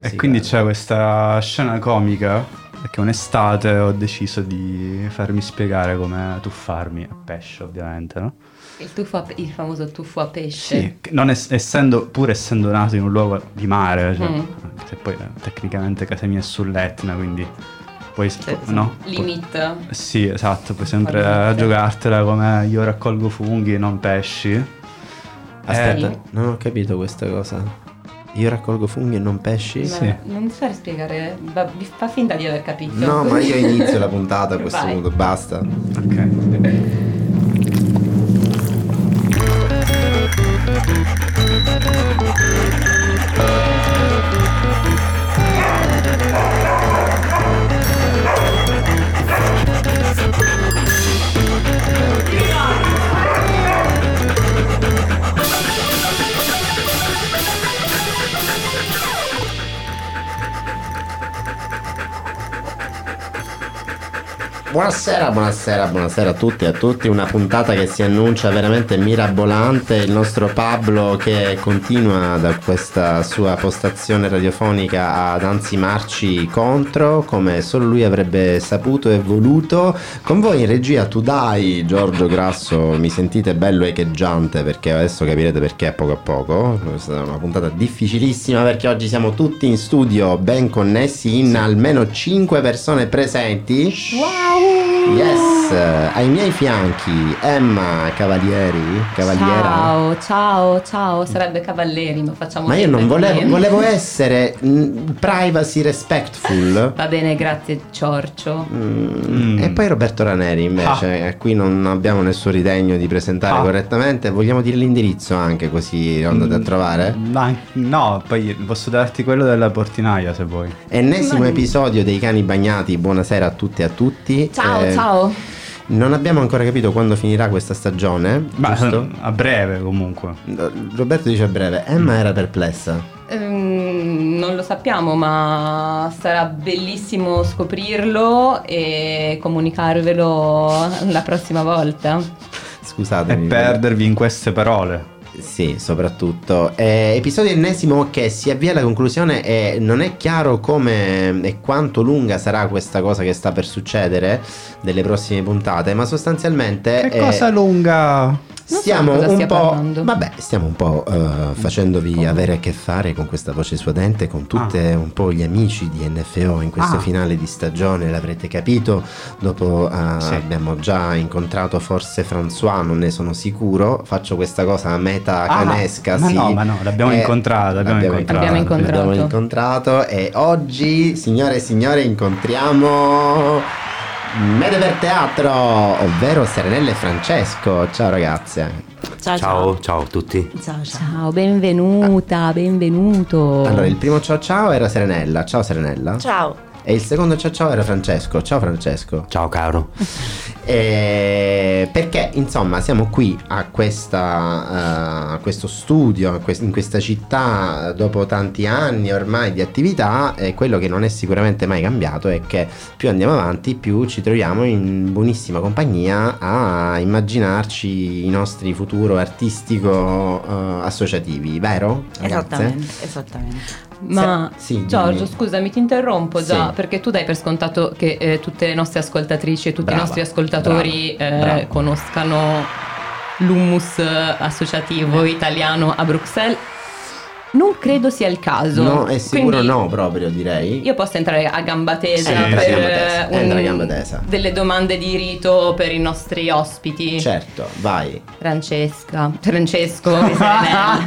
E Sì, quindi bello. c'è questa scena comica perché un'estate ho deciso di farmi spiegare come tuffarmi a pesce, ovviamente, no? Il, tuffo il famoso tuffo a pesce. Sì, es- essendo, pur essendo nato in un luogo di mare, cioè, Mm. se poi eh, tecnicamente casa mia è sull'Etna, quindi poi Cioè, no? Limit. Sì, esatto, puoi sempre Ovviamente. giocartela come io raccolgo funghi, non pesci. Aspetta, Eh, non ho capito questa cosa. Io raccolgo funghi e non pesci? Sì. Non fare spiegare, va- fa finta di aver capito. No, ma io inizio la puntata a questo Vai. punto, basta. ok. Buonasera, buonasera, buonasera a tutti e a tutti. Una puntata che si annuncia veramente mirabolante. Il nostro Pablo che continua da questa sua postazione radiofonica ad ansimarci contro, come solo lui avrebbe saputo e voluto. Con voi in regia tu dai, Giorgio Grasso, mi sentite bello echeggiante perché adesso capirete perché a poco a poco. Questa è una puntata difficilissima perché oggi siamo tutti in studio ben connessi in almeno 5 persone presenti. Wow! Yes, eh, ai miei fianchi Emma Cavalieri, Cavaliera. Ciao, ciao, ciao. Sarebbe Cavalleri, ma facciamo Ma io non volevo, volevo essere mm, privacy respectful. Va bene, grazie Ciorcio. Mm, Mm. E poi Roberto Raneri invece, eh, qui non abbiamo nessun ritegno di presentare Ah. correttamente, vogliamo dire l'indirizzo anche così lo andate a Mm, trovare? ma- no, poi posso darti quello della portinaia se vuoi. Ennesimo Ma- episodio dei cani bagnati, buonasera a tutte e a tutti. Ciao, Eh, ciao. Non abbiamo ancora capito quando finirà questa stagione, Ma giusto? a breve comunque. Roberto dice a breve, Emma era perplessa. Ehm, non lo sappiamo, ma sarà bellissimo scoprirlo e comunicarvelo la prossima volta. E Scusatemi. perdervi in queste parole. Sì, soprattutto. Eh, episodio ennesimo che si avvia alla conclusione e non è chiaro come e quanto lunga sarà questa cosa che sta per succedere delle prossime puntate, ma sostanzialmente... Che eh, cosa lunga. Stiamo un po', parlando. vabbè, stiamo un po' eh, facendovi avere a che fare con questa voce suadente, con tutti un po' gli amici di NFO in questo Ah. finale di stagione, l'avrete capito. Dopo eh, Sì. abbiamo già incontrato forse François, non ne sono sicuro. Faccio questa cosa a meta Ah, canesca. ma sì. no, ma no, l'abbiamo Eh, incontrato, l'abbiamo incontrato. Abbiamo incontrato. L'abbiamo incontrato e oggi, signore e signori, incontriamo Mede per Teatro, ovvero Serenelle e Francesco. Ciao ragazze. Ciao, Ciao, ciao a tutti. Ciao, ciao. Ciao, benvenuta, benvenuto. Allora, il primo ciao ciao era Serenella. Ciao Serenella. Ciao. E il secondo ciao ciao era Francesco. Ciao Francesco. Ciao caro. Eh, perché insomma siamo qui a, questa, eh, a questo studio, a quest- in questa città, dopo tanti anni ormai di attività, e quello che non è sicuramente mai cambiato è che più andiamo avanti, più ci troviamo in buonissima compagnia a immaginarci i nostri futuro artistico eh, associativi, vero? ragazze? Esattamente, esattamente. Ma sì, Giorgio, dimmi. scusami, ti interrompo già Sì. perché tu dai per scontato che eh, tutte le nostre ascoltatrici e tutti Brava, i nostri ascoltatori brava, eh, brava. conoscano l'hummus eh, associativo italiano a Bruxelles. Non credo sia il caso. No, è sicuro Quindi no, proprio direi. Io posso entrare a gamba tesa Sì, per entra a gamba tesa, eh, entra a gamba tesa. delle domande di rito per i nostri ospiti. Certo, vai. Francesca, Francesco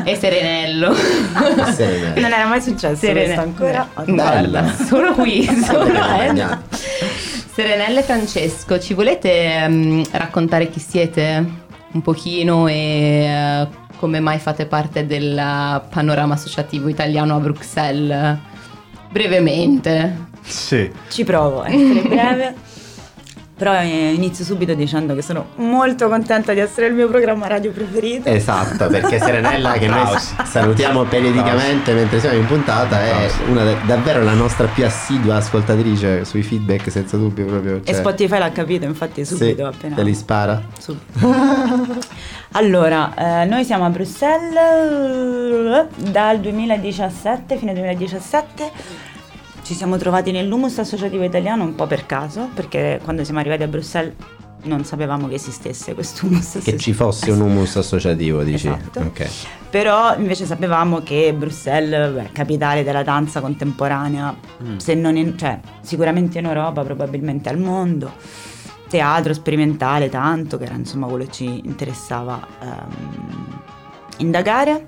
e Serenello. e Serenello. Non era mai successo Serene- questo ancora. Bella. Guarda, solo qui, solo Bella, eh. Serenella e Francesco, ci volete ehm, raccontare chi siete un pochino e eh, come mai fate parte del panorama associativo italiano a Bruxelles? Brevemente. Sì. Ci provo a essere breve. Però eh, inizio subito dicendo che sono molto contenta di essere il mio programma radio preferito. Esatto, perché Serenella che noi salutiamo periodicamente mentre siamo in puntata è una de- davvero la nostra più assidua ascoltatrice sui feedback senza dubbio proprio. E cioè- Spotify l'ha capito, infatti subito Sì, appena. te li spara. Subito. allora, eh, noi siamo a Bruxelles eh, dal 2017, fine 2017. Ci siamo trovati nell'Humus Associativo Italiano un po' per caso, perché quando siamo arrivati a Bruxelles non sapevamo che esistesse questo humus Che ci fosse un humus associativo, dici? Esatto. Ok. Però invece sapevamo che Bruxelles è capitale della danza contemporanea, se non in- cioè, sicuramente in Europa, probabilmente al mondo. Teatro sperimentale tanto, che era insomma quello che ci interessava ehm, indagare.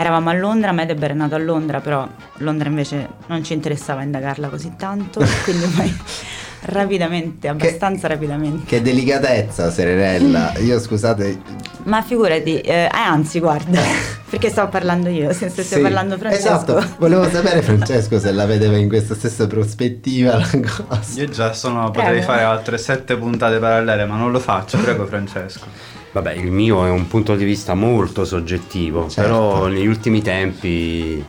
Eravamo a Londra, Medebber è nato a Londra, però Londra invece non ci interessava indagarla così tanto, quindi poi rapidamente, abbastanza rapidamente. Che delicatezza, Serenella. Io scusate. Ma figurati, eh, eh, anzi guarda, perché stavo parlando io, se stai sì, parlando Francesco. Esatto, volevo sapere Francesco se la vedeva in questa stessa prospettiva la cosa. Io già sono, potrei fare altre sette puntate parallele, ma non lo faccio. Prego, Francesco. Vabbè, il mio è un punto di vista molto soggettivo, Certo. però negli ultimi tempi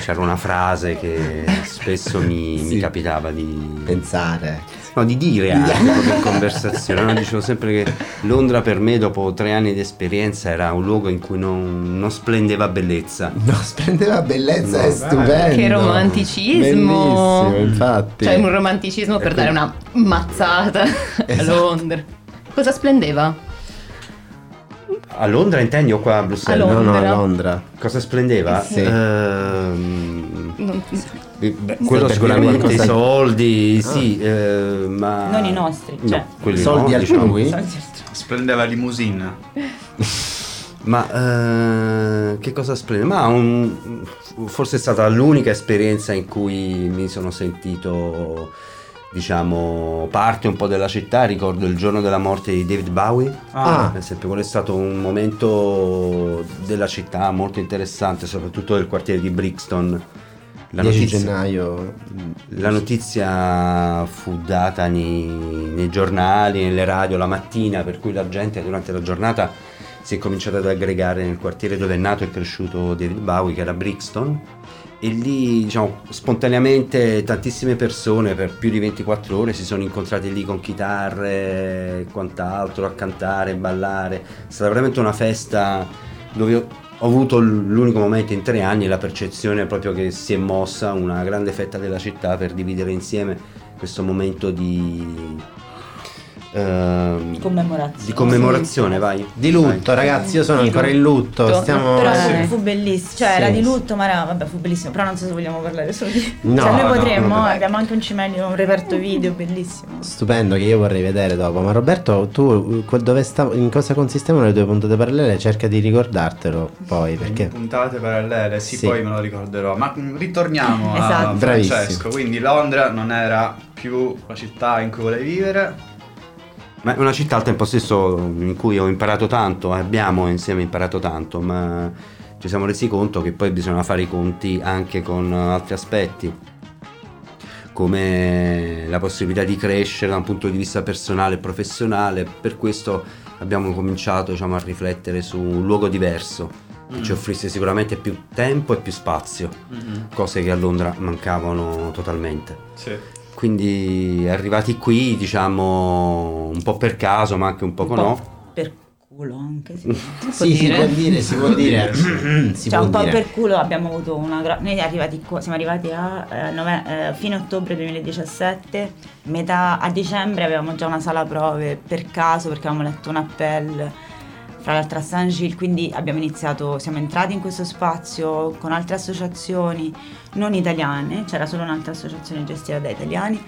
c'era una frase che spesso mi, mi Sì. capitava di, Pensare. no, di dire anche proprio in conversazione. No? Dicevo sempre che Londra per me dopo tre anni di esperienza era un luogo in cui non, non splendeva bellezza. No, splendeva bellezza, No, è stupendo. Che romanticismo! Bellissimo, infatti. Cioè un romanticismo per dare una mazzata a Esatto. Londra. Cosa splendeva? A Londra intendi o qua a A Bruxelles? No, no, a Londra. Cosa splendeva? Sì. Ehm, Non- Beh, quello sicuramente i soldi, sì, eh, ma... Non i nostri, cioè. No, quelli Soldi no, diciamo. altrui? Splendeva limousine. Ma eh, che cosa splende? Ma un- forse è stata l'unica esperienza in cui mi sono sentito, diciamo, parte un po' della città. Ricordo il giorno della morte di David Bowie. Ah. Per esempio, quello è stato un momento della città molto interessante, soprattutto del quartiere di Brixton. La 10 notizia, gennaio. la notizia fu data nei, nei giornali, nelle radio la mattina, per cui la gente durante la giornata si è cominciata ad aggregare nel quartiere dove è nato e cresciuto David Bowie, che era Brixton, e lì diciamo, spontaneamente tantissime persone per più di 24 ore si sono incontrate lì con chitarre e quant'altro, a cantare, ballare. È stata veramente una festa dove ho avuto l'unico momento in tre anni la percezione proprio che si è mossa una grande fetta della città per dividere insieme questo momento di, Commemorazione. di commemorazione, vai. Di lutto, ragazzi, io sono Di ancora in lutto. lutto. Stiamo. Però Sì. fu bellissimo, cioè Sì. era di lutto, ma era, vabbè, fu bellissimo. Però non so se vogliamo parlare solo di. No, cioè, noi no, potremmo, no. abbiamo anche un cimelio, un reperto video bellissimo. Stupendo che io vorrei vedere dopo. Ma Roberto, tu quel dove sta- in cosa consistevano le tue puntate parallele? Cerca di ricordartelo poi perché. Puntate parallele, sì, Sì. poi me lo ricorderò. Ma ritorniamo a Esatto. Bravissimo. Francesco. Quindi Londra non era più la città in cui volevi vivere. Ma è una città al tempo stesso in cui ho imparato tanto, abbiamo insieme imparato tanto, ma ci siamo resi conto che poi bisogna fare i conti anche con altri aspetti, come la possibilità di crescere da un punto di vista personale e professionale. Per questo abbiamo cominciato diciamo, a riflettere su un luogo diverso, che ci offrisse sicuramente più tempo e più spazio, cose che a Londra mancavano totalmente. Sì. Quindi arrivati qui, diciamo, un po' per caso, ma anche un poco Un po' no. Per culo anche, sì. Sì, si dire? può dire, si può dire. si cioè può un po' dire. per culo abbiamo avuto una gra- noi arrivati qua, siamo arrivati a eh, nove- eh, fine ottobre 2017 metà a dicembre avevamo già una sala prove per caso perché avevamo letto un appel fra l'altro a San Gilles quindi abbiamo iniziato siamo entrati in questo spazio con altre associazioni non italiane c'era solo un'altra associazione gestita da italiani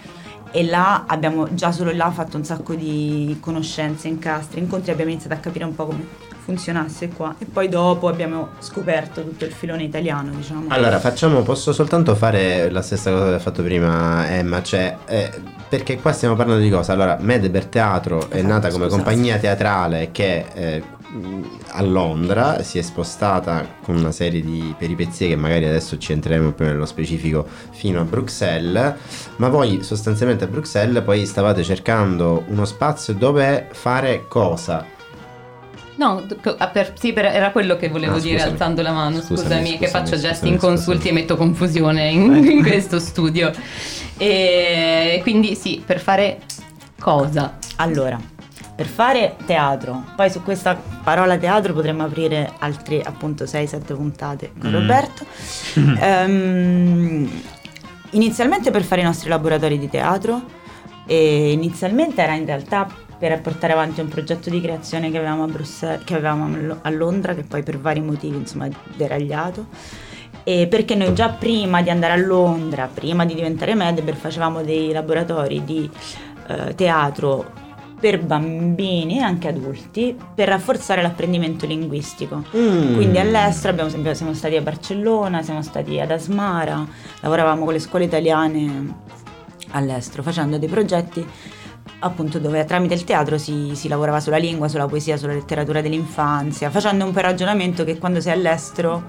e là abbiamo già solo là fatto un sacco di conoscenze, incastri, incontri, abbiamo iniziato a capire un po' come funzionasse qua e poi dopo abbiamo scoperto tutto il filone italiano, diciamo. Allora, facciamo, posso soltanto fare la stessa cosa che ha fatto prima Emma, cioè, eh, perché qua stiamo parlando di cosa? Allora, Medeber Teatro è Esatto, nata come scusa. compagnia teatrale che eh, a Londra, si è spostata con una serie di peripezie che magari adesso ci entreremo più nello specifico fino a Bruxelles, ma voi sostanzialmente a Bruxelles poi stavate cercando uno spazio dove fare cosa? No, ah, per- sì, per- era quello che volevo Ah, dire scusami. alzando la mano. Scusami, Scusami, che scusami, faccio scusami, gesti in scusami. consulti e metto confusione in, in questo studio. E quindi sì, per fare cosa? Allora, per fare teatro, poi su questa parola teatro potremmo aprire altre appunto 6-7 puntate con Mm. Roberto. Ehm, inizialmente per fare i nostri laboratori di teatro e inizialmente era in realtà per portare avanti un progetto di creazione che avevamo a Bruxelles, che avevamo a Lo- a Londra, che poi per vari motivi insomma è deragliato. E perché noi già prima di andare a Londra, prima di diventare Medber, facevamo dei laboratori di eh, teatro per bambini e anche adulti per rafforzare l'apprendimento linguistico. Mm. Quindi all'estero abbiamo, siamo stati a Barcellona, siamo stati ad Asmara, lavoravamo con le scuole italiane all'estero facendo dei progetti appunto dove tramite il teatro si, si lavorava sulla lingua, sulla poesia, sulla letteratura dell'infanzia, facendo un po' il ragionamento che quando sei all'estero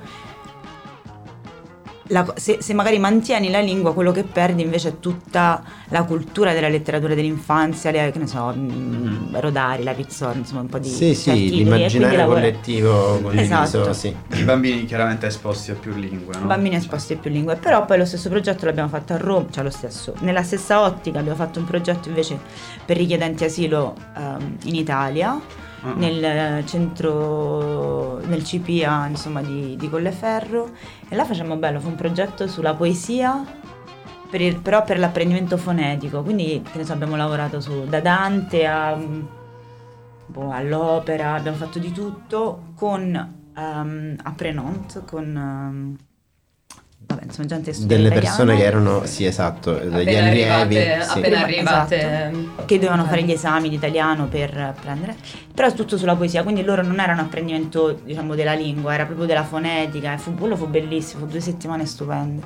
la se, se magari mantieni la lingua, quello che perdi invece è tutta la cultura della letteratura dell'infanzia, le, che ne so, mm, Rodari, la Pizzorno, insomma un po' di Sì, sì, l'immaginario collettivo condiviso, Esatto. sì. I bambini chiaramente esposti a più lingue, no? Bambini esposti a più lingue, però poi lo stesso progetto l'abbiamo fatto a Roma, cioè lo stesso, nella stessa ottica abbiamo fatto un progetto invece per richiedenti asilo ehm, in Italia, Nel centro, nel CPA insomma di, di Colleferro. E là facciamo bello, fu un progetto sulla poesia per il- però per l'apprendimento fonetico, quindi so, abbiamo lavorato su, da Dante a, mm, boh, all'opera, abbiamo fatto di tutto con ehm, a Prenont, con ehm, vabbè, insomma gente Delle persone che erano, sì esatto, degli allievi. sì. appena arrivate. Esatto. che dovevano fare gli esami di italiano per prendere, però tutto sulla poesia, quindi loro non era un apprendimento diciamo della lingua, era proprio della fonetica, e fu, quello fu bellissimo, fu due settimane stupende.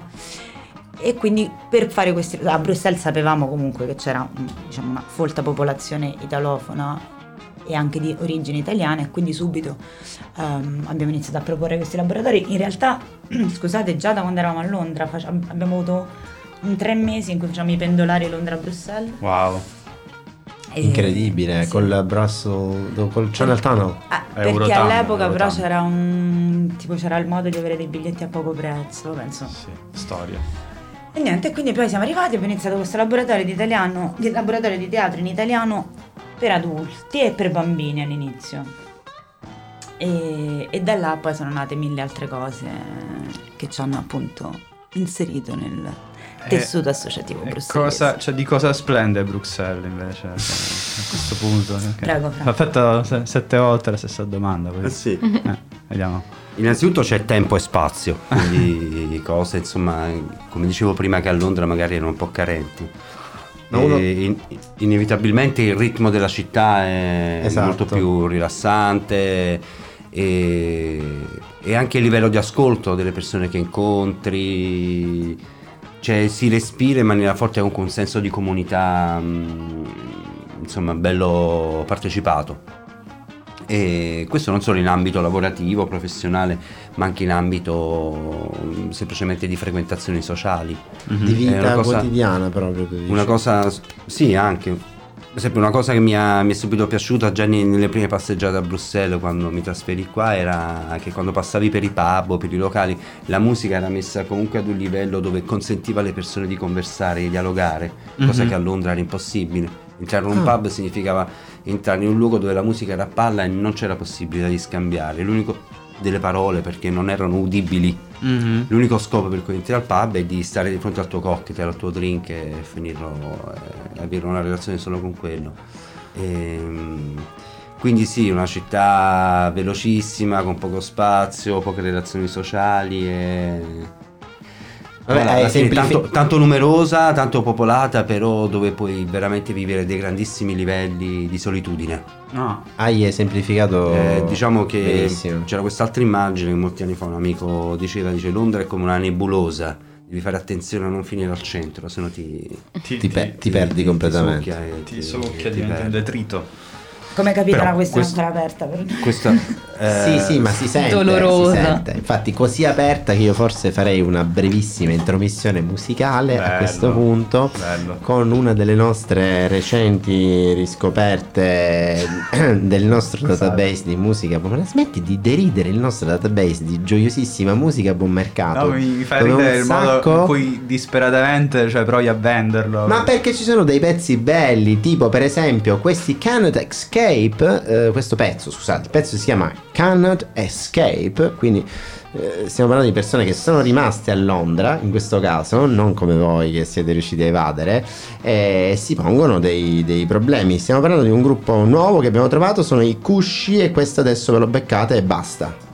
E quindi per fare questi... A Bruxelles sapevamo comunque che c'era diciamo, una folta popolazione italofona e anche di origine italiana e quindi subito ehm, abbiamo iniziato a proporre questi laboratori. In realtà, scusate, già da quando eravamo a Londra face- abbiamo avuto un tre mesi in cui facciamo i pendolari Londra-Bruxelles. Wow. E- Incredibile, sì. col Brussels, col Channel Tunnel. Ah, perché Eurotunnel, all'epoca però Eurotunnel. c'era un tipo c'era il modo di avere dei biglietti a poco prezzo, penso. Sì, storia. E niente, quindi poi siamo arrivati, abbiamo iniziato questo laboratorio di italiano, di laboratorio di teatro in italiano per adulti e per bambini all'inizio. E, e da là poi sono nate mille altre cose che ci hanno appunto inserito nel tessuto associativo E bruxellese. cosa, cioè, di cosa splende Bruxelles invece a questo punto? Prego, Fra. Ho fatto se- sette volte la stessa domanda. poi- Eh sì. Eh, vediamo. Innanzitutto c'è tempo e spazio, quindi cose insomma, come dicevo prima che a Londra magari erano un po' carenti. Ma uno- in- inevitabilmente il ritmo della città è Esatto. molto più rilassante e, e anche il livello di ascolto delle persone che incontri, cioè si respira in maniera forte comunque un senso di comunità, mm, insomma, bello partecipato. E questo non solo in ambito lavorativo, professionale, ma anche in ambito mm, semplicemente di frequentazioni sociali. Di È vita una cosa- quotidiana proprio. Una cosa, sì, anche. Per esempio, una cosa che mi, ha- mi è subito piaciuta già ne- nelle prime passeggiate a Bruxelles quando mi trasferì qua era che quando passavi per i pub o per i locali, la musica era messa comunque ad un livello dove consentiva alle persone di conversare, di dialogare, cosa Mhm. che a Londra era impossibile. Entrare in un Ah. pub significava entrare in un luogo dove la musica era a palla e non c'era possibilità di scambiare. L'unico delle parole perché non erano udibili Mhm. L'unico scopo per cui entri al pub è di stare di fronte al tuo cocktail, al tuo drink e finirlo, e avere una relazione solo con quello. Ehm, quindi sì, una città velocissima, con poco spazio, poche relazioni sociali e... Vabbè, alla fine semplifi- tanto, tanto numerosa, tanto popolata, però dove puoi veramente vivere dei grandissimi livelli di solitudine. No. Hai esemplificato. Eh, diciamo che benissimo. c'era quest'altra immagine che molti anni fa un amico diceva, dice Londra è come una nebulosa, devi fare attenzione a non finire al centro, se no ti, Ti, pe- ti perdi completamente. succhia e ti ti- succhia, ti diventa un perdi. detrito. Come capite Però la questione questo- è ancora aperta per. Questa, Sì, eh, sì, ma si sente, dolorosa. si sente. Infatti, così aperta che io forse farei una brevissima intromissione musicale a Bello, questo punto bello. con una delle nostre recenti riscoperte del nostro Esatto. database di musica. Ma la smetti di deridere il nostro database di gioiosissima musica a buon mercato. No, mi fa Dove un ridere il modo sacco- in cui disperatamente cioè, provi a venderlo. Ma perché ci sono dei pezzi belli, tipo per esempio questi Cannot Escape, eh, questo pezzo, scusate, il pezzo si chiama Cannot Escape, quindi eh, stiamo parlando di persone che sono rimaste a Londra, in questo caso, non come voi che siete riusciti a evadere, e si pongono dei, dei problemi. Stiamo parlando di un gruppo nuovo che abbiamo trovato, sono i Cusci e questo adesso ve lo beccate e basta.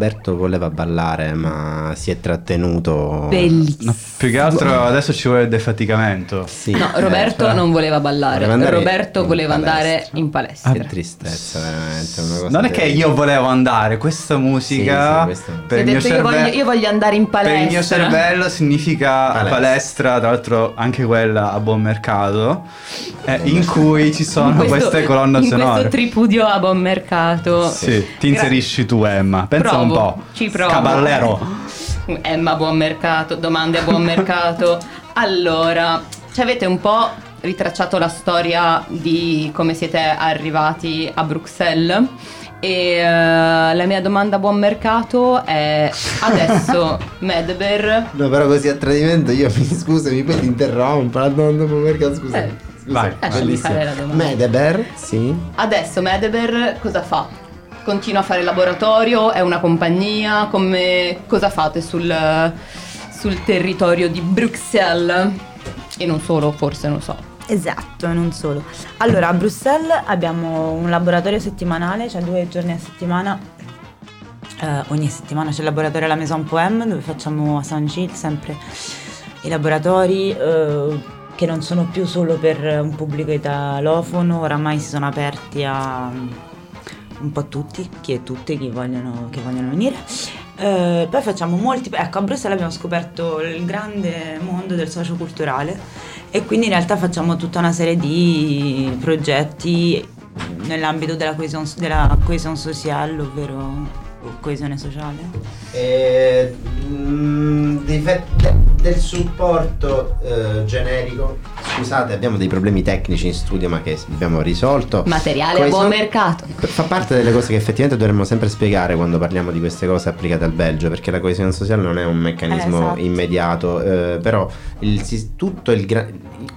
Roberto voleva ballare, ma si è trattenuto. Bellissimo. No, più che altro adesso ci vuole il defaticamento. Sì, No, eh, Roberto cioè, non voleva ballare. voleva Roberto voleva andare palestra. in palestra. Che tristezza, veramente. Una cosa Non è che io volevo andare, questa musica Sì, sì, per, il ho mio detto, io, voglio, io voglio andare in palestra. per il mio cervello significa Palestra. palestra, tra l'altro anche quella a buon mercato, eh, in cui ci sono questo- queste colonne in sonore. questo tripudio a buon mercato. Sì, ti inserisci tu Emma, pensa un Provo, po'. ci provo. Cavallero. Emma a buon mercato, domande a buon mercato. Allora, ci avete un po' ritracciato la storia di come siete arrivati a Bruxelles e eh, la mia domanda a buon mercato è adesso Medber No, però così a tradimento io mi scusami, poi ti interrompo. La domanda perché scusa. Eh, Vai, lasciami bellissimo. fare la domanda. Medeber, sì. Adesso Medeber cosa fa? Continua a fare laboratorio? È una compagnia? Come, cosa fate sul, sul territorio di Bruxelles? E non solo, forse, non so. Esatto, non solo. Allora, a Bruxelles abbiamo un laboratorio settimanale, cioè due giorni a settimana. Eh, ogni settimana c'è il laboratorio alla Maison Poème dove facciamo a San Gilles sempre i laboratori eh, che non sono più solo per un pubblico italofono, oramai si sono aperti a un po' tutti, chi e tutte, chi vogliono, che vogliono venire. Eh, poi facciamo molti, ecco a Bruxelles abbiamo scoperto il grande mondo del socioculturale e quindi in realtà facciamo tutta una serie di progetti nell'ambito della coesione, della coesione sociale, ovvero coesione sociale. Eh, mm, fe- de- del supporto eh, generico. Scusate, abbiamo dei problemi tecnici in studio, ma che abbiamo risolto. Materiale a Coesione- buon mercato. Fa parte delle cose che effettivamente dovremmo sempre spiegare quando parliamo di queste cose applicate al Belgio, perché la coesione sociale non è un meccanismo Eh, esatto. immediato, eh, però il, tutto il gra-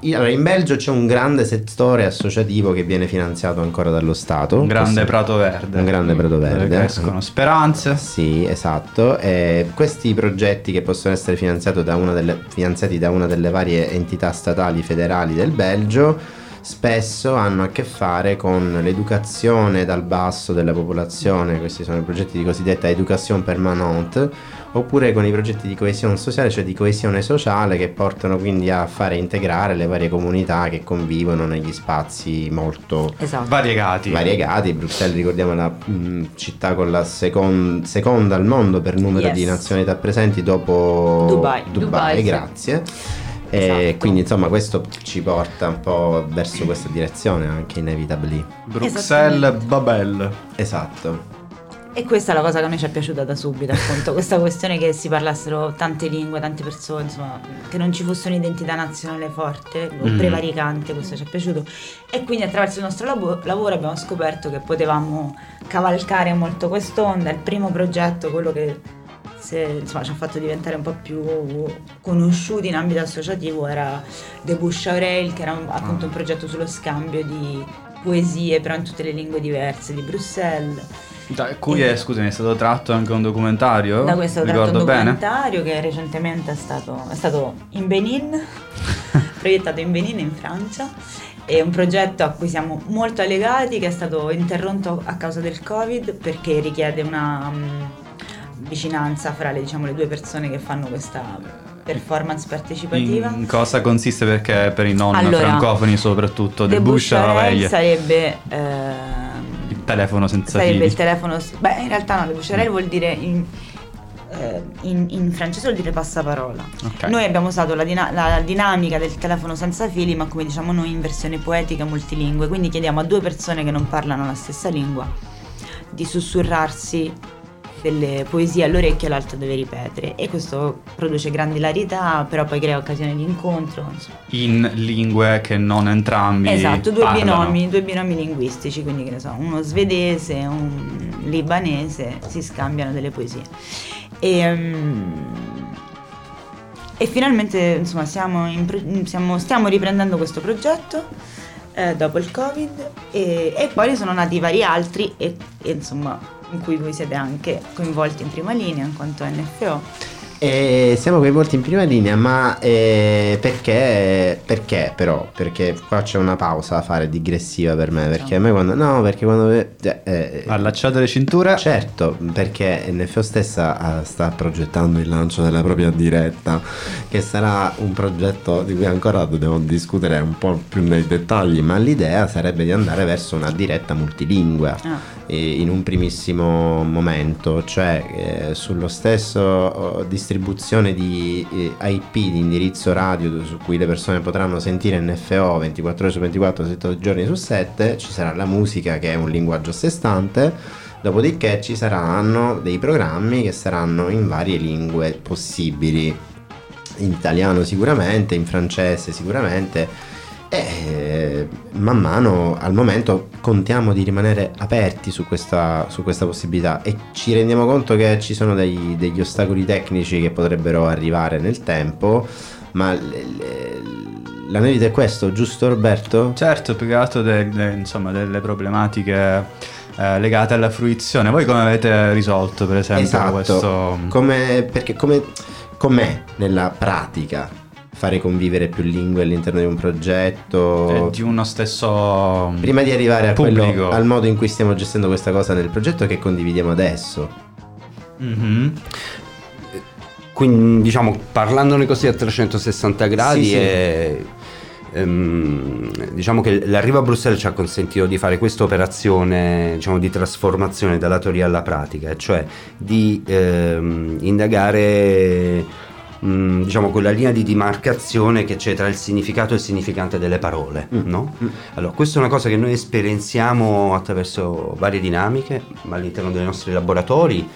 allora, in Belgio c'è un grande settore associativo che viene finanziato ancora dallo Stato. Un grande Questo- prato verde. Un grande prato Dove verde. crescono speranze. Sì, esatto. E questi progetti che possono essere finanziati da, una delle, finanziati da una delle varie entità statali federali del Belgio spesso hanno a che fare con l'educazione dal basso della popolazione, questi sono i progetti di cosiddetta education permanente, oppure con i progetti di coesione sociale, cioè di coesione sociale che portano quindi a fare integrare le varie comunità che convivono negli spazi molto Esatto. Variegati. variegati. Bruxelles ricordiamo la mh, città con la secon- seconda al mondo per numero Yes. di nazionalità presenti dopo Dubai. Dubai, sì. grazie. E Esatto. quindi insomma questo ci porta un po' verso questa direzione anche inevitably. Bruxelles, Babel. Esatto. E questa è la cosa che a noi ci è piaciuta da subito, appunto, questa questione che si parlassero tante lingue, tante persone, insomma, che non ci fosse un'identità nazionale forte o Mm. prevaricante, questo ci è piaciuto. E quindi attraverso il nostro labo- lavoro abbiamo scoperto che potevamo cavalcare molto quest'onda. Il primo progetto, quello che se- insomma, ci ha fatto diventare un po' più conosciuti in ambito associativo, era The Bush Aurel, che era un- appunto un progetto sullo scambio di poesie, però in tutte le lingue diverse di Bruxelles. Da cui è, scusami, è stato tratto anche un documentario? Da questo tratto un Ricordo bene? documentario che recentemente è stato, è stato in Benin, proiettato in Benin in Francia. È un progetto a cui siamo molto legati che è stato interrotto a causa del Covid perché richiede una mm, vicinanza fra le, diciamo, le due persone che fanno questa performance partecipativa. In cosa consiste perché per i non Allora, francofoni soprattutto Bush Bush Oreille Oreille, sarebbe ehm, il telefono senza sarebbe fili. il telefono. Beh, in realtà no, le Bucciarelle vuol dire in, eh, in- in francese vuol dire passaparola. Ok. Noi abbiamo usato la, dina- la dinamica del telefono senza fili, ma come diciamo noi in versione poetica multilingue. Quindi chiediamo a due persone che non parlano la stessa lingua di sussurrarsi delle poesie all'orecchio e l'altro deve ripetere. E questo produce grande ilarità, però poi crea occasioni di incontro. insomma. In lingue che non entrambi Esatto, due binomi, due binomi linguistici, quindi che ne so, uno svedese, un libanese si scambiano delle poesie. E, mm, e finalmente insomma siamo in siamo- stiamo riprendendo questo progetto eh, dopo il covid e, e poi ne sono nati vari altri e, e, insomma in cui voi siete anche coinvolti in prima linea in quanto NFO. E siamo coinvolti in prima linea, ma eh, perché, perché però? Perché qua c'è una pausa a fare digressiva per me, perché a me quando... No, perché quando... eh, eh, Allacciate le cinture. Certo, perché NFO stessa eh, sta progettando il lancio della propria diretta, che sarà un progetto di cui ancora dobbiamo discutere un po' più nei dettagli, ma l'idea sarebbe di andare verso una diretta multilingue Ah. eh, in un primissimo momento, cioè eh, sullo stesso oh, distribuzione di eh, IP di indirizzo radio su cui le persone potranno sentire NFO 24 ore su 24, 7 giorni su 7, ci sarà la musica che è un linguaggio a sé stante. Dopodiché ci saranno dei programmi che saranno in varie lingue possibili, in italiano sicuramente, in francese sicuramente, e eh, man mano al momento contiamo di rimanere aperti su questa, su questa possibilità e ci rendiamo conto che ci sono dei- degli ostacoli tecnici che potrebbero arrivare nel tempo, ma le- le- l'analisi è questo, giusto Roberto? Certo, più che altro de- de- insomma, delle problematiche eh, legate alla fruizione. Voi come avete risolto, per esempio, Esatto, questo... come, perché come, com'è nella pratica fare convivere più lingue all'interno di un progetto? di uno stesso... Prima di arrivare a quello- Pubblico. al modo in cui stiamo gestendo questa cosa nel progetto che condividiamo adesso. Mhm. Quindi diciamo parlandone così a 360 gradi Sì, sì. È, ehm, diciamo che l'arrivo a Bruxelles ci ha consentito di fare questa operazione diciamo, di trasformazione dalla teoria alla pratica, cioè di ehm, indagare mh, diciamo quella linea di dimarcazione che c'è tra il significato e il significante delle parole. Mm. No? Allora, questa è una cosa che noi esperienziamo attraverso varie dinamiche all'interno dei nostri laboratori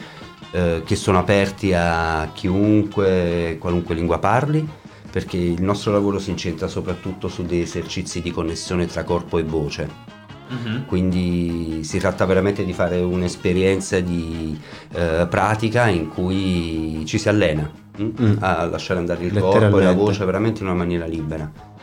eh, che sono aperti a chiunque, qualunque lingua parli perché il nostro lavoro si incentra soprattutto su dei esercizi di connessione tra corpo e voce. Quindi si tratta veramente di fare un'esperienza di eh, pratica in cui ci si allena a lasciare andare il corpo e la voce veramente in una maniera libera.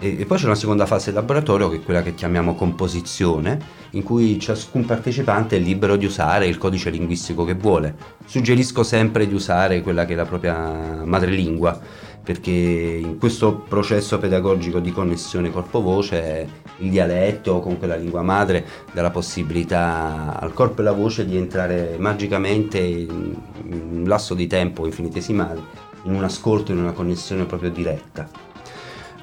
E, e poi c'è una seconda fase del laboratorio che è quella che chiamiamo composizione, in cui ciascun partecipante è libero di usare il codice linguistico che vuole. Suggerisco sempre di usare quella che è la propria madrelingua, perché in questo processo pedagogico di connessione corpo-voce il dialetto o comunque la lingua madre dà la possibilità al corpo e alla voce di entrare magicamente in un lasso di tempo infinitesimale in un ascolto, in una connessione proprio diretta.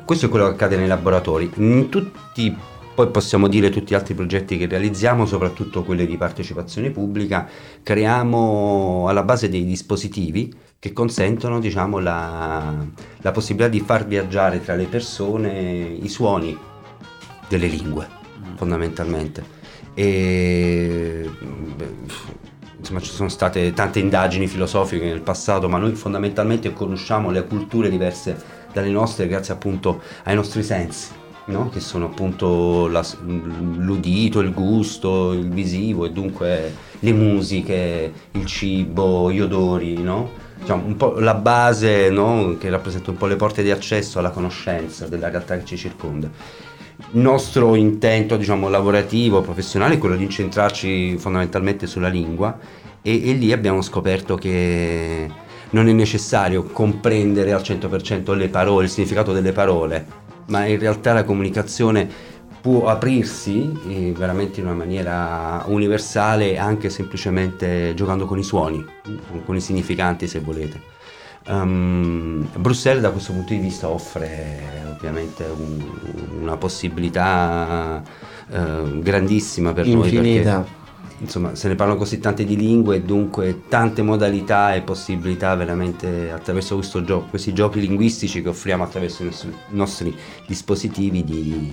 Questo è quello che accade nei laboratori. In tutti, poi possiamo dire tutti gli altri progetti che realizziamo, soprattutto quelli di partecipazione pubblica, creiamo alla base dei dispositivi che consentono diciamo, la, la possibilità di far viaggiare tra le persone i suoni delle lingue, fondamentalmente. E, beh, insomma, ci sono state tante indagini filosofiche nel passato, ma noi fondamentalmente conosciamo le culture diverse dalle nostre grazie appunto ai nostri sensi. no? Che sono appunto la- l'udito, il gusto, il visivo e dunque le musiche, il cibo, gli odori, no? Diciamo, un po' la base no? che rappresenta un po' le porte di accesso alla conoscenza della realtà che ci circonda. Il nostro intento, diciamo, lavorativo, professionale è quello di incentrarci fondamentalmente sulla lingua e, e lì abbiamo scoperto che non è necessario comprendere al 100% le parole, il significato delle parole, ma in realtà la comunicazione può aprirsi eh, veramente in una maniera universale anche semplicemente giocando con i suoni, con i significanti se volete. Um, Bruxelles da questo punto di vista offre ovviamente un- una possibilità eh, grandissima per noi Infinita. perché insomma se ne parlano così tante di lingue e dunque tante modalità e possibilità veramente attraverso questo gio- questi giochi linguistici che offriamo attraverso i nostri, i nostri dispositivi di,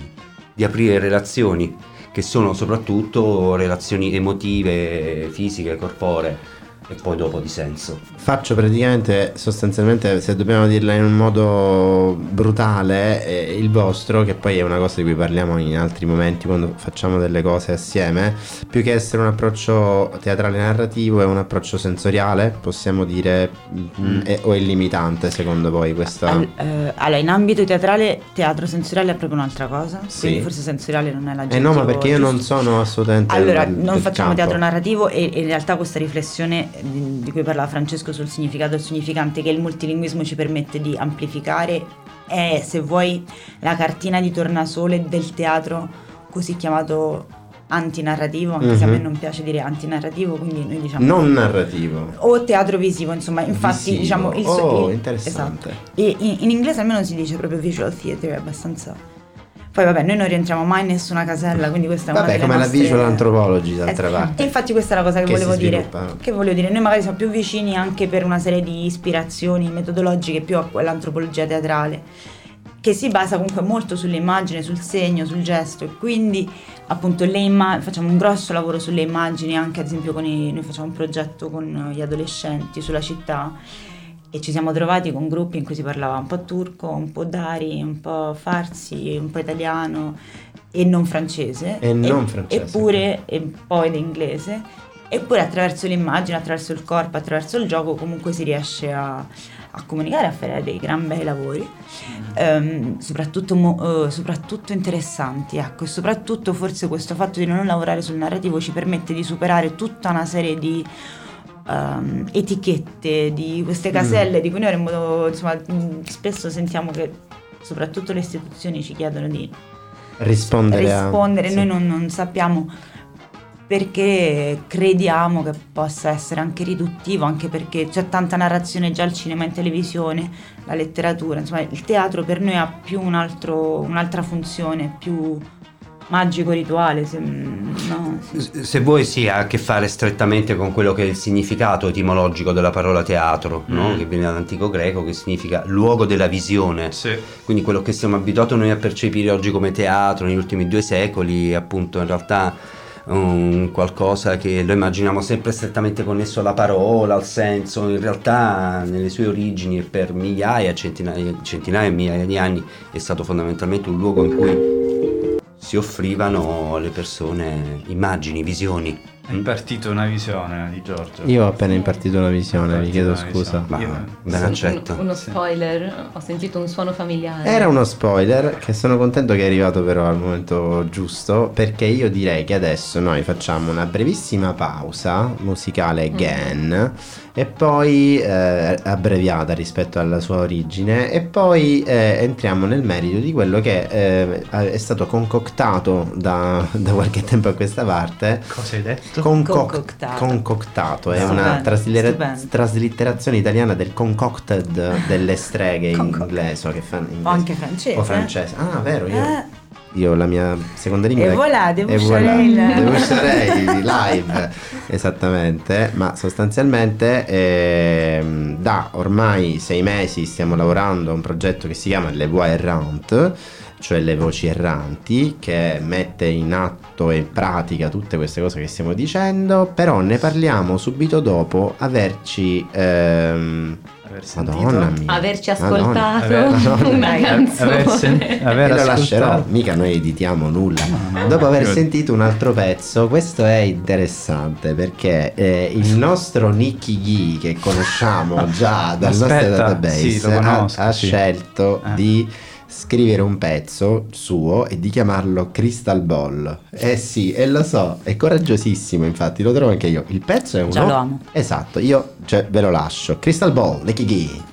di aprire relazioni che sono soprattutto relazioni emotive, fisiche, corporee e poi dopo di senso. Faccio praticamente, sostanzialmente, se dobbiamo dirla in un modo brutale, eh, il vostro, che poi è una cosa di cui parliamo in altri momenti quando facciamo delle cose assieme, più che essere un approccio teatrale narrativo, è un approccio sensoriale, possiamo dire, mm, è- o è limitante secondo voi questa... Al- eh, allora, in ambito teatrale, teatro sensoriale è proprio un'altra cosa. Sì. Quindi forse sensoriale non è la eh no, ma perché io non giusto. sono assolutamente... Allora, del- non del facciamo campo. teatro narrativo e, e in realtà questa riflessione di, cui parlava Francesco sul significato e il significante che il multilinguismo ci permette di amplificare è, se vuoi, la cartina di tornasole del teatro così chiamato antinarrativo, anche se a me Mhm. non piace dire antinarrativo, quindi noi diciamo... Non narrativo. o teatro visivo, insomma, infatti Visivo. diciamo il Oh, il- interessante. esatto. E in, in inglese almeno si dice proprio visual theater, è abbastanza poi vabbè, noi non rientriamo mai in nessuna casella, quindi questa è una Vabbè, come la nostre- visual anthropology d'altra Eh, parte. E infatti questa è la cosa che, Che volevo dire. Che volevo dire, noi magari siamo più vicini anche per una serie di ispirazioni metodologiche più a quell'antropologia teatrale, che si basa comunque molto sull'immagine, sul segno, sul gesto e quindi appunto le imma- facciamo un grosso lavoro sulle immagini anche ad esempio con i, noi facciamo un progetto con gli adolescenti sulla città e ci siamo trovati con gruppi in cui si parlava un po' turco, un po' dari, un po' farsi, un po' italiano e non francese. E non francese. Eppure, e poi l'inglese. Eppure attraverso l'immagine, attraverso il corpo, attraverso il gioco comunque si riesce a, a comunicare, a fare dei gran bei lavori, ehm, soprattutto, mo- eh, soprattutto interessanti. Ecco, e soprattutto forse questo fatto di non lavorare sul narrativo ci permette di superare tutta una serie di ehm, etichette, di queste caselle di cui noi avremmo, insomma, mh, spesso sentiamo che soprattutto le istituzioni ci chiedono di Rispondere, a- rispondere, sì. noi non, non sappiamo perché crediamo che possa essere anche riduttivo, anche perché c'è tanta narrazione già al cinema in televisione, la letteratura, insomma il teatro per noi ha più un altro, un'altra funzione, più magico rituale. Se, no, sì. Se vuoi sì, ha a che fare strettamente con quello che è il significato etimologico della parola teatro, no? Mm. che viene dall'antico greco, che significa luogo della visione. Sì. Quindi quello che siamo abituati noi a percepire oggi come teatro negli ultimi due secoli, appunto in realtà un qualcosa che lo immaginiamo sempre strettamente connesso alla parola, al senso, in realtà nelle sue origini e per migliaia, centinaia, centinaia e migliaia di anni è stato fondamentalmente un luogo in cui si offrivano alle persone immagini, visioni. È impartito una visione di Giorgio. Io ho appena impartito una visione, vi chiedo scusa. visione. Ma Io- ben accetto. uno Sì. spoiler, ho sentito un suono familiare. Era uno spoiler che sono contento che è arrivato però al momento giusto perché io direi che adesso noi facciamo una brevissima pausa musicale again e poi eh, abbreviata rispetto alla sua origine e poi eh, entriamo nel merito di quello che eh, è stato concoctato da, da qualche tempo a questa parte Cosa hai detto? Concoc- Concoctato. concoctato è Stupendo, una traslitera- traslitterazione italiana del concocted delle streghe in inglese che fanno in O anche francese. o francese ah vero io, Eh. Io la mia seconda lingua E voilà, de Boucherel. voilà, de Boucherel, live esattamente ma sostanzialmente ehm, da ormai sei mesi stiamo lavorando a un progetto che si chiama Le Voix Errantes cioè le voci erranti, che mette in atto e in pratica tutte queste cose che stiamo dicendo, però ne parliamo subito dopo averci... ehm, Aver sentito? Madonna mia. Averci Madonna. ascoltato Aver- una Aver- canzone. Aver, sen- aver E lo lascerò, mica noi editiamo nulla. No, no, Dopo aver sentito un altro pezzo, questo è interessante perché eh, il nostro Nicky Ghi che conosciamo già dal nostro Aspetta, database sì, lo ha- conosco, ha, sì. scelto Eh. di scrivere un pezzo suo e di chiamarlo Crystal Ball. Eh sì, e lo so, è coraggiosissimo infatti, lo trovo anche io. Il pezzo è uno... Già lo amo. Esatto, io cioè, ve lo lascio. Crystal Ball, Nicky Ghi.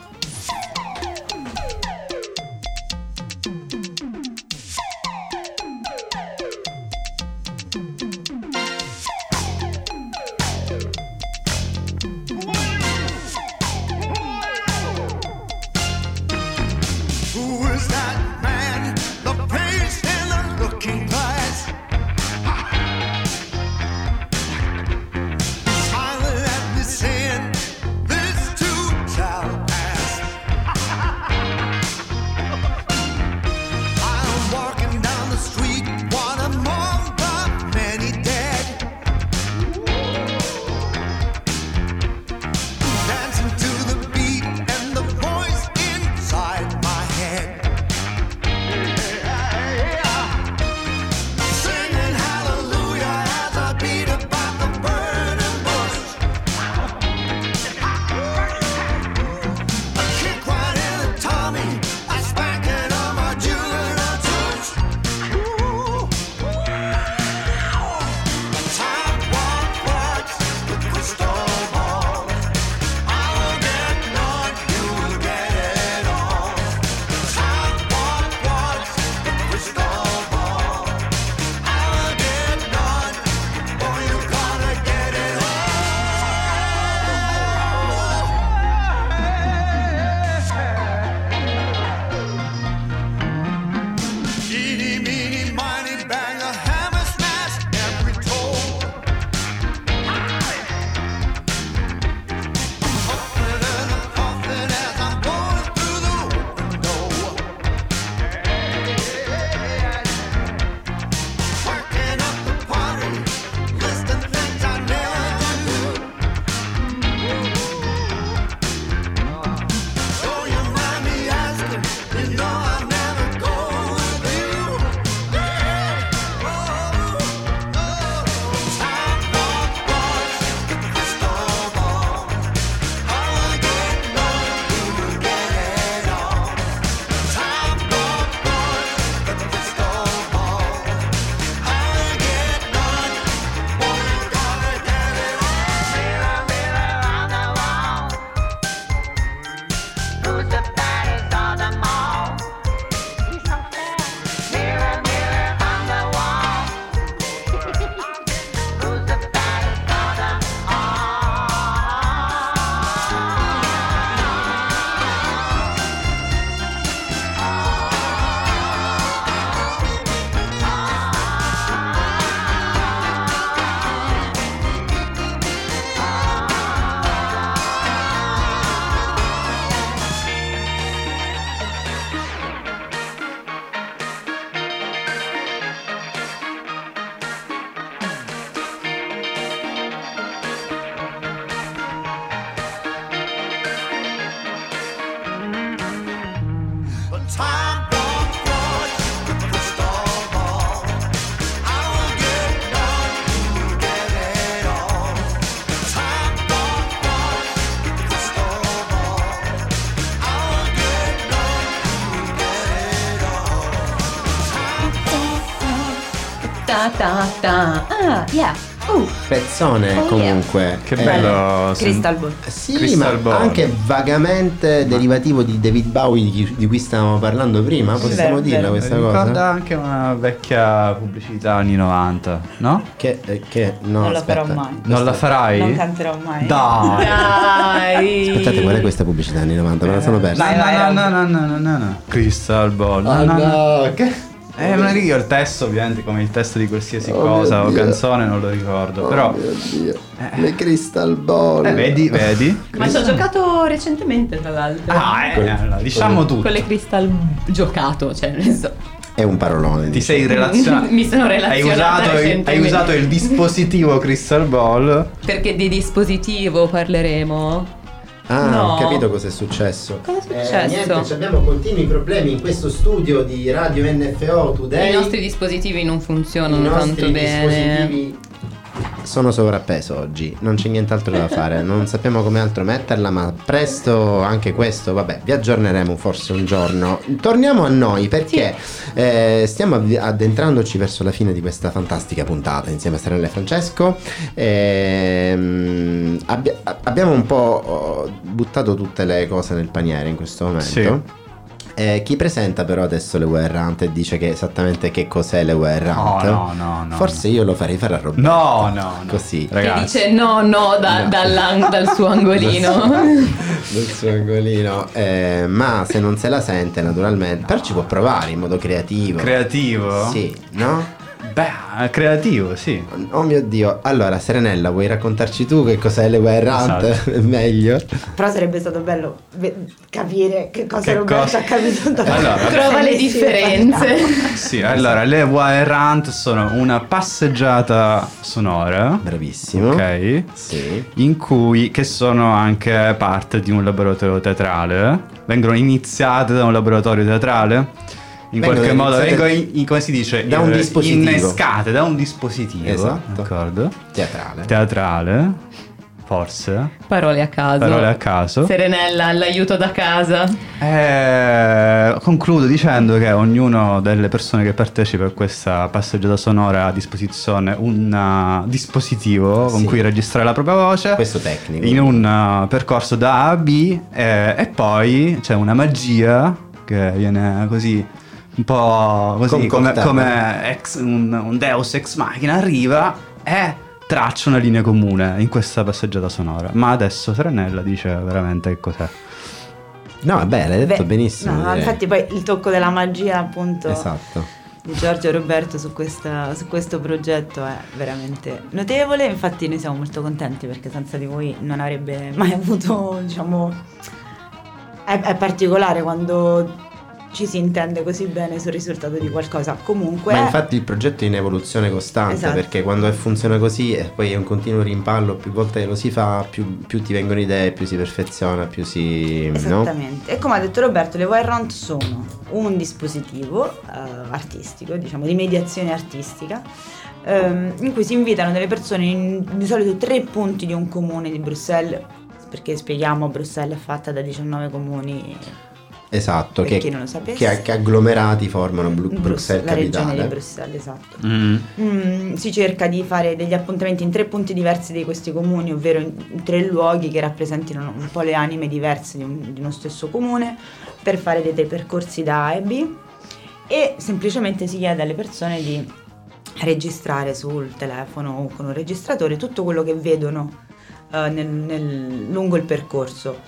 Pezzone Oh, comunque. Che Eh, bello. sen- Crystal Ball. Sì, Crystal ma Ball. anche vagamente derivativo di David Bowie di, di cui stavamo parlando prima, possiamo Vero, dirla questa Ricorda cosa? anche una vecchia pubblicità anni 90, no? Che, eh, che no, Non la aspetta. farò mai. Non la farai? Non canterò mai. Dai! Dai. Aspettate, qual è questa pubblicità anni 90? Me la sono persa. Vai, no, no, Rob. no, no, no, no, no. Crystal Ball. No, Ah, no, no. no, che... Eh, non io il testo, ovviamente, come il testo di qualsiasi Oh cosa o canzone, non lo ricordo. Però, Oh mio Dio. Le Crystal Ball. eh, vedi, vedi. Ma ci ho giocato recentemente, tra l'altro. Ah, eh, allora, diciamo tutto. Con le crystal giocato, cioè nel senso. È un parolone. Ti diciamo. sei relazionato. Mi sono hai relazionata usato, hai usato il dispositivo Crystal Ball. Perché di dispositivo parleremo? Ah, No. ho capito cosa è successo. Cosa è Eh, successo? niente, abbiamo continui problemi in questo studio di Radio NFO Today. I nostri dispositivi non I funzionano nostri tanto bene. Sono sovrappeso oggi, non c'è nient'altro da fare, non sappiamo come altro metterla, ma presto anche questo, vabbè, vi aggiorneremo forse un giorno. Torniamo a noi perché eh, stiamo addentrandoci verso la fine di questa fantastica puntata insieme a Serena e Francesco. Ehm, abbi- abbiamo un po' oh, buttato tutte le cose nel paniere in questo momento. Sì. Eh, chi presenta però adesso le Were Hunt e dice che esattamente che cos'è le Were No, Hunt? no, no, no. Forse io lo farei fare a Roberto. No, no, no. Così. Che Ragazzi. dice no, no, da- No. dall'an- dal suo angolino. Del suo angolino. Eh, ma se non se la sente naturalmente. Però ci può provare in modo creativo. Creativo? Sì, no? Beh, creativo, sì. Oh mio dio. Allora, Serenella, vuoi raccontarci tu che cos'è le Were Hunt? Esatto. Meglio. Però sarebbe stato bello ve- capire che cosa Che Roberto cosa- ha capito da Allora, Trova le differenze. Sì, allora, le Wire Hunt sono una passeggiata sonora. Bravissimo. Ok. Sì. in cui che sono anche parte di un laboratorio teatrale vengono iniziate da un laboratorio teatrale in Vengono qualche modo vengono in, in- come si dice da un dispositivo. innescate da un dispositivo Esatto. d'accordo Teatrale. teatrale forse Parole a caso. parole a caso Serenella, l'aiuto da casa. Eh, concludo dicendo che ognuno delle persone che partecipa a questa passeggiata sonora ha a disposizione un uh, dispositivo con Sì. cui registrare la propria voce Questo tecnico. in un uh, percorso da A a B eh, e poi c'è una magia che viene così un po' così come, come ex- un, un deus ex machina arriva e traccia una linea comune in questa passeggiata sonora ma adesso Serenella dice veramente che cos'è No, vabbè, l'hai detto Beh, benissimo. No, infatti poi il tocco della magia appunto Esatto. di Giorgio Roberto su, questa- su questo progetto è veramente notevole, infatti noi siamo molto contenti perché senza di voi non avrebbe mai avuto, diciamo, è, è particolare quando ci si intende così bene sul risultato di qualcosa. Comunque... Ma infatti il progetto è in evoluzione costante Esatto. perché quando funziona così e poi è un continuo rimpallo, più volte lo si fa, più, più ti vengono idee, più si perfeziona, più si... no? Esattamente. E come ha detto Roberto, le wire round sono un dispositivo eh, artistico, diciamo di mediazione artistica, ehm, in cui si invitano delle persone in di solito tre punti di un comune di Bruxelles, perché spieghiamo Bruxelles è fatta da 19 comuni, Esatto, che, chi non lo sapesse. che, che agglomerati formano Bru- Brus- Bruxelles la regione capitale. di Bruxelles, esatto. Mm. Mm, si cerca di fare degli appuntamenti in tre punti diversi di questi comuni, ovvero in, in tre luoghi che rappresentino un po' le anime diverse di, un- di uno stesso comune, per fare dei, dei percorsi da A e B e semplicemente si chiede alle persone di registrare sul telefono o con un registratore tutto quello che vedono eh, nel- nel- lungo il percorso.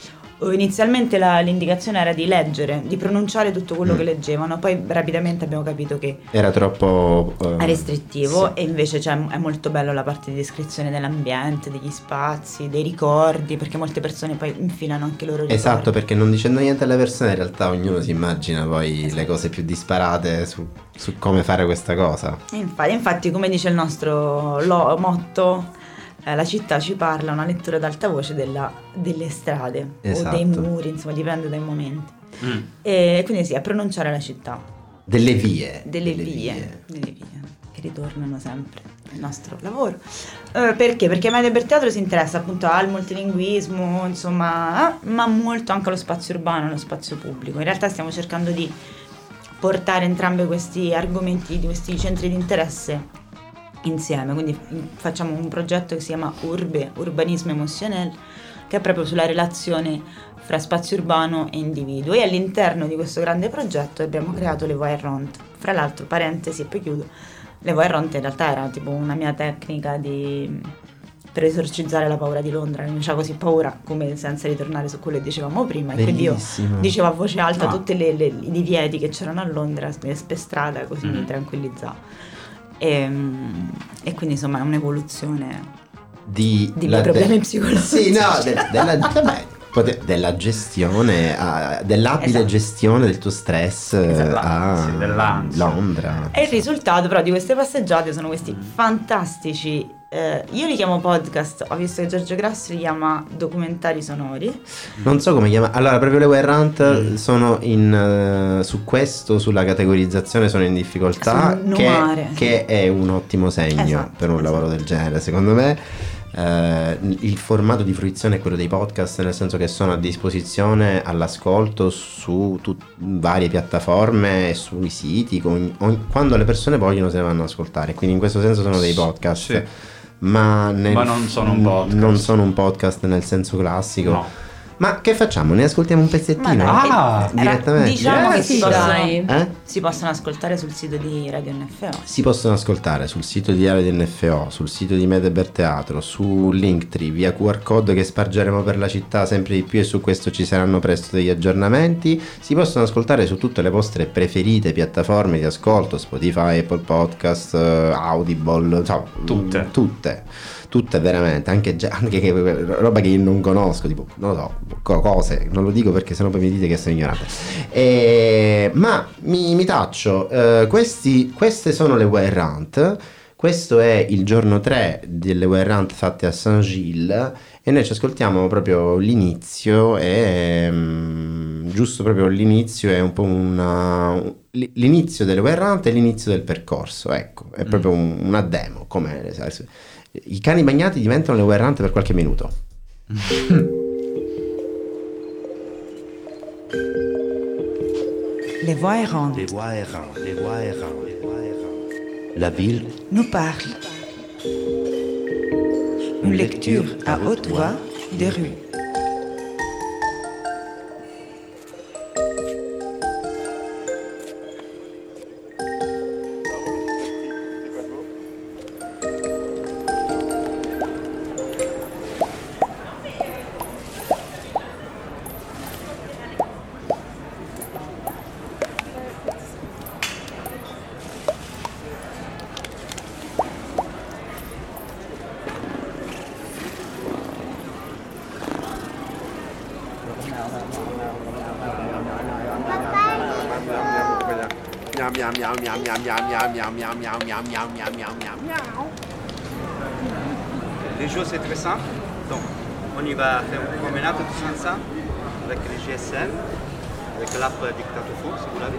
Inizialmente la- l'indicazione era di leggere, di pronunciare tutto quello Mm. che leggevano, poi rapidamente abbiamo capito che Era troppo... eh, restrittivo sì. e invece c'è- è molto bello la parte di descrizione dell'ambiente, degli spazi, dei ricordi, perché molte persone poi infilano anche loro ricordi. Esatto, perché non dicendo niente alle persone in realtà ognuno si immagina poi le cose più disparate su, su come fare questa cosa. Infatti, infatti, come dice il nostro lo- motto, eh, la città ci parla, una lettura ad alta voce della- delle strade o Esatto. dei muri, insomma dipende dai momenti. Mm. E quindi sì, a pronunciare la città, Delle vie. delle, vie, delle vie che ritornano sempre nel nostro lavoro. Eh, perché? Perché Media per Teatro si interessa appunto al multilinguismo, insomma, eh, ma molto anche allo spazio urbano, allo spazio pubblico. In realtà stiamo cercando di portare entrambi questi argomenti, di questi centri di interesse insieme, quindi mm, facciamo un progetto che si chiama Urbe, Urbanismo Emotionnel, che è proprio sulla relazione fra spazio urbano e individuo e all'interno di questo grande progetto abbiamo creato le voix errante. Fra l'altro, parentesi e poi chiudo, le voix errante in realtà era tipo una mia tecnica di per esorcizzare la paura di Londra, mi faceva così paura, come senza ritornare su quello che dicevamo prima, e quindi io Bellissimo. dicevo a voce alta Ah. tutti i divieti che c'erano a Londra per strada, così mi tranquillizzava. E, mm, e quindi insomma è un'evoluzione di, Di miei problemi psicologici. Sì, no, de- della, vabbè, pote- della gestione, ah, dell'abile Esatto. gestione del tuo stress Esatto. a Sì, dell'ansia. Londra. E il risultato però di queste passeggiate sono questi fantastici, eh, io li chiamo podcast, ho visto che Giorgio Grasso li chiama documentari sonori, Non so come chiama. Allora, proprio le Hunt Mm. sono in eh, su questo, sulla categorizzazione, sono in difficoltà. Sono Che, che è un ottimo segno Esatto, per un lavoro del genere, secondo me. Eh, il formato di fruizione è quello dei podcast, nel senso che sono a disposizione all'ascolto su tut- varie piattaforme sui siti. con- ogni- quando le persone vogliono, se ne vanno ad ascoltare. Quindi, in questo senso, sono dei podcast. Sì. Ma, nel- Ma non sono un podcast. Non sono un podcast nel senso classico. No. Ma che facciamo? Ne ascoltiamo un pezzettino? Ah, eh, direttamente. diciamo che Yes, si possono. Eh? si possono ascoltare sul sito di Radio NFO. Si possono ascoltare sul sito di Diario dell'NFO, sul sito di Medeber Teatro, su Linktree, via QR code che spargeremo per la città sempre di più e su questo ci saranno presto degli aggiornamenti. Si possono ascoltare su tutte le vostre preferite piattaforme di ascolto, Spotify, Apple Podcast, eh, Audible, insomma, Tutte. tutte. Tutte veramente, anche, anche che, roba che io non conosco, tipo, non lo so, co- cose, non lo dico perché sennò poi mi dite che sono ignorante. Eh, ma mi, mi taccio, eh, questi- queste sono le Were Hunt, questo è il giorno 3 delle Were Hunt fatte a Saint-Gilles e noi ci ascoltiamo proprio l'inizio e mm, giusto proprio l'inizio è un po' una, l'inizio delle Hunt e l'inizio del percorso, ecco, è proprio un- una demo, come i cani bagnati diventano le per qualche minuto. Les voix errantes Les voix errantes, les voix errantes, les voix errantes. La ville, nous parlent. Une lecture à haute voix des rues. Les jours, c'est très simple. Donc, on y va faire une promenade tous ensemble avec les GSM, avec l'app Dictatophone, si vous l'avez.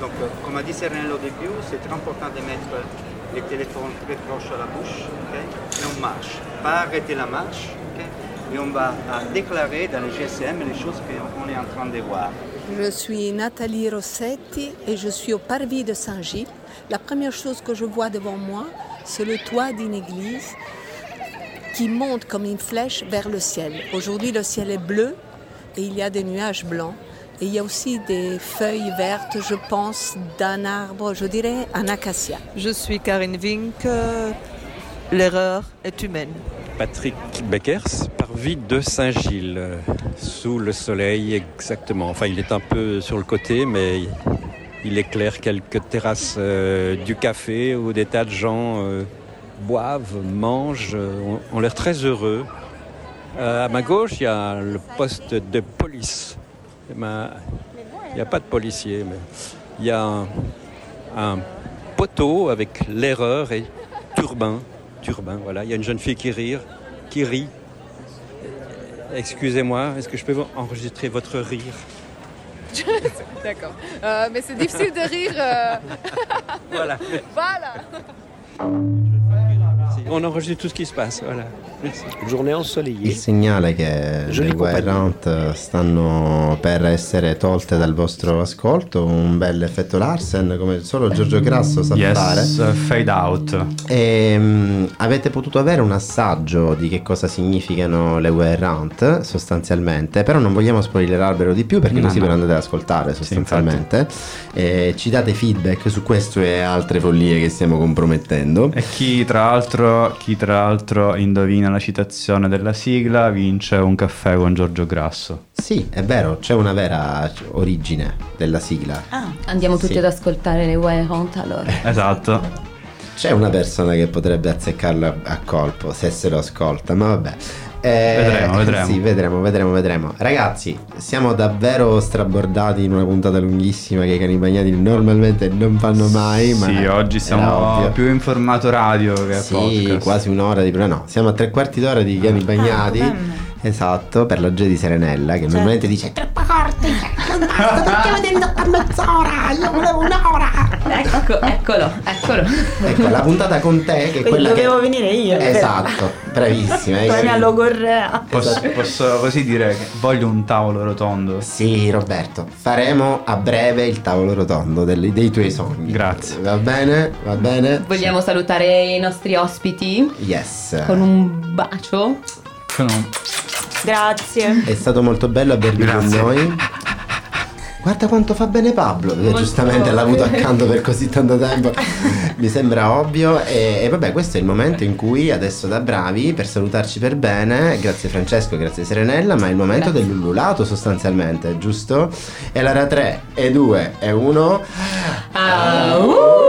Donc, euh, comme a dit Cernel au début, c'est très important de mettre les téléphones très proches à la bouche. et on marche. Pas arrêter la marche. ok et on va euh, déclarer dans les GSM les choses qu'on est en train de voir. Je suis Nathalie Rossetti et je suis au parvis de Saint-Gilles. La première chose que je vois devant moi, c'est le toit d'une église qui monte comme une flèche vers le ciel. Aujourd'hui, le ciel est bleu et il y a des nuages blancs. Et il y a aussi des feuilles vertes, je pense, d'un arbre, je dirais un acacia. Je suis Karine Vink. euh, L'erreur est humaine. Patrick Beckers, parvis de Saint-Gilles, euh, sous le soleil exactement. Enfin, il est un peu sur le côté, mais il éclaire quelques terrasses euh, du café où des tas de gens euh, boivent, mangent, euh, ont, l'air très heureux. À ma gauche, il y a le poste de police. Et ma- Il n'y a pas de policier, mais il y a un, poteau avec l'erreur et turbin. Turbin, voilà. Il y a une jeune fille qui rit, qui rit. Excusez-moi, est-ce que je peux enregistrer votre rire? D'accord. Euh, mais c'est difficile de rire. euh, Voilà. Voilà. On enregistre tout ce qui se passe. Voilà. Merci. Journée ensoleillée. Il segnale che Jolie le. Wild stanno per essere tolte dal vostro ascolto, un bel effetto Larsen come solo Giorgio Grasso sa fare. Yes, fade out. E, mm, avete potuto avere un assaggio di che cosa significano le Hunt sostanzialmente, però non vogliamo spoilerarvelo di più perché No, così no. ve lo andate ad ascoltare sostanzialmente. E ci date feedback su questo e altre follie che stiamo compromettendo. E chi tra l'altro, chi tra l'altro indovina la citazione della sigla vince un caffè con Giorgio Grasso. Sì, è vero, c'è una vera origine della sigla. Andiamo tutti Sì. ad ascoltare le Wild Hunt allora. Esatto. C'è una persona che potrebbe azzeccarlo a, a colpo se se lo ascolta, ma vabbè. Eh, Vedremo, vedremo. Sì, vedremo, vedremo, vedremo. Ragazzi, siamo davvero strabordati in una puntata lunghissima che i cani bagnati normalmente non fanno mai. Ma Sì, oggi siamo più in formato radio che Sì, podcast. quasi un'ora di no, siamo a tre quarti d'ora di cani bagnati. come me. Esatto, per la G di Serenella che normalmente dice troppo corti, non basta, perché ridotto a mezz'ora? Io volevo un'ora. Ecco, eccolo, eccolo. Ecco, la puntata con te che è quella dovevo che venire io. Esatto, bravissima. Come mia capito. logorrea. Posso, posso così dire che voglio un tavolo rotondo? Sì, Roberto, faremo a breve il tavolo rotondo delle- dei tuoi sogni. Grazie. Va bene? Va bene? Vogliamo salutare i nostri ospiti Yes. con un bacio. Con un- Grazie. È stato molto bello avervi con noi. Guarda quanto fa bene Pablo, che Molto giustamente l'ha avuto accanto per così tanto tempo. Mi sembra ovvio. E, e vabbè, questo è il momento in cui adesso da bravi per salutarci per bene. Grazie Francesco, grazie Serenella. Ma è il momento Grazie. dell'ullulato sostanzialmente, giusto? E allora 3 e 2 e 1. Au!